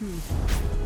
Hmm.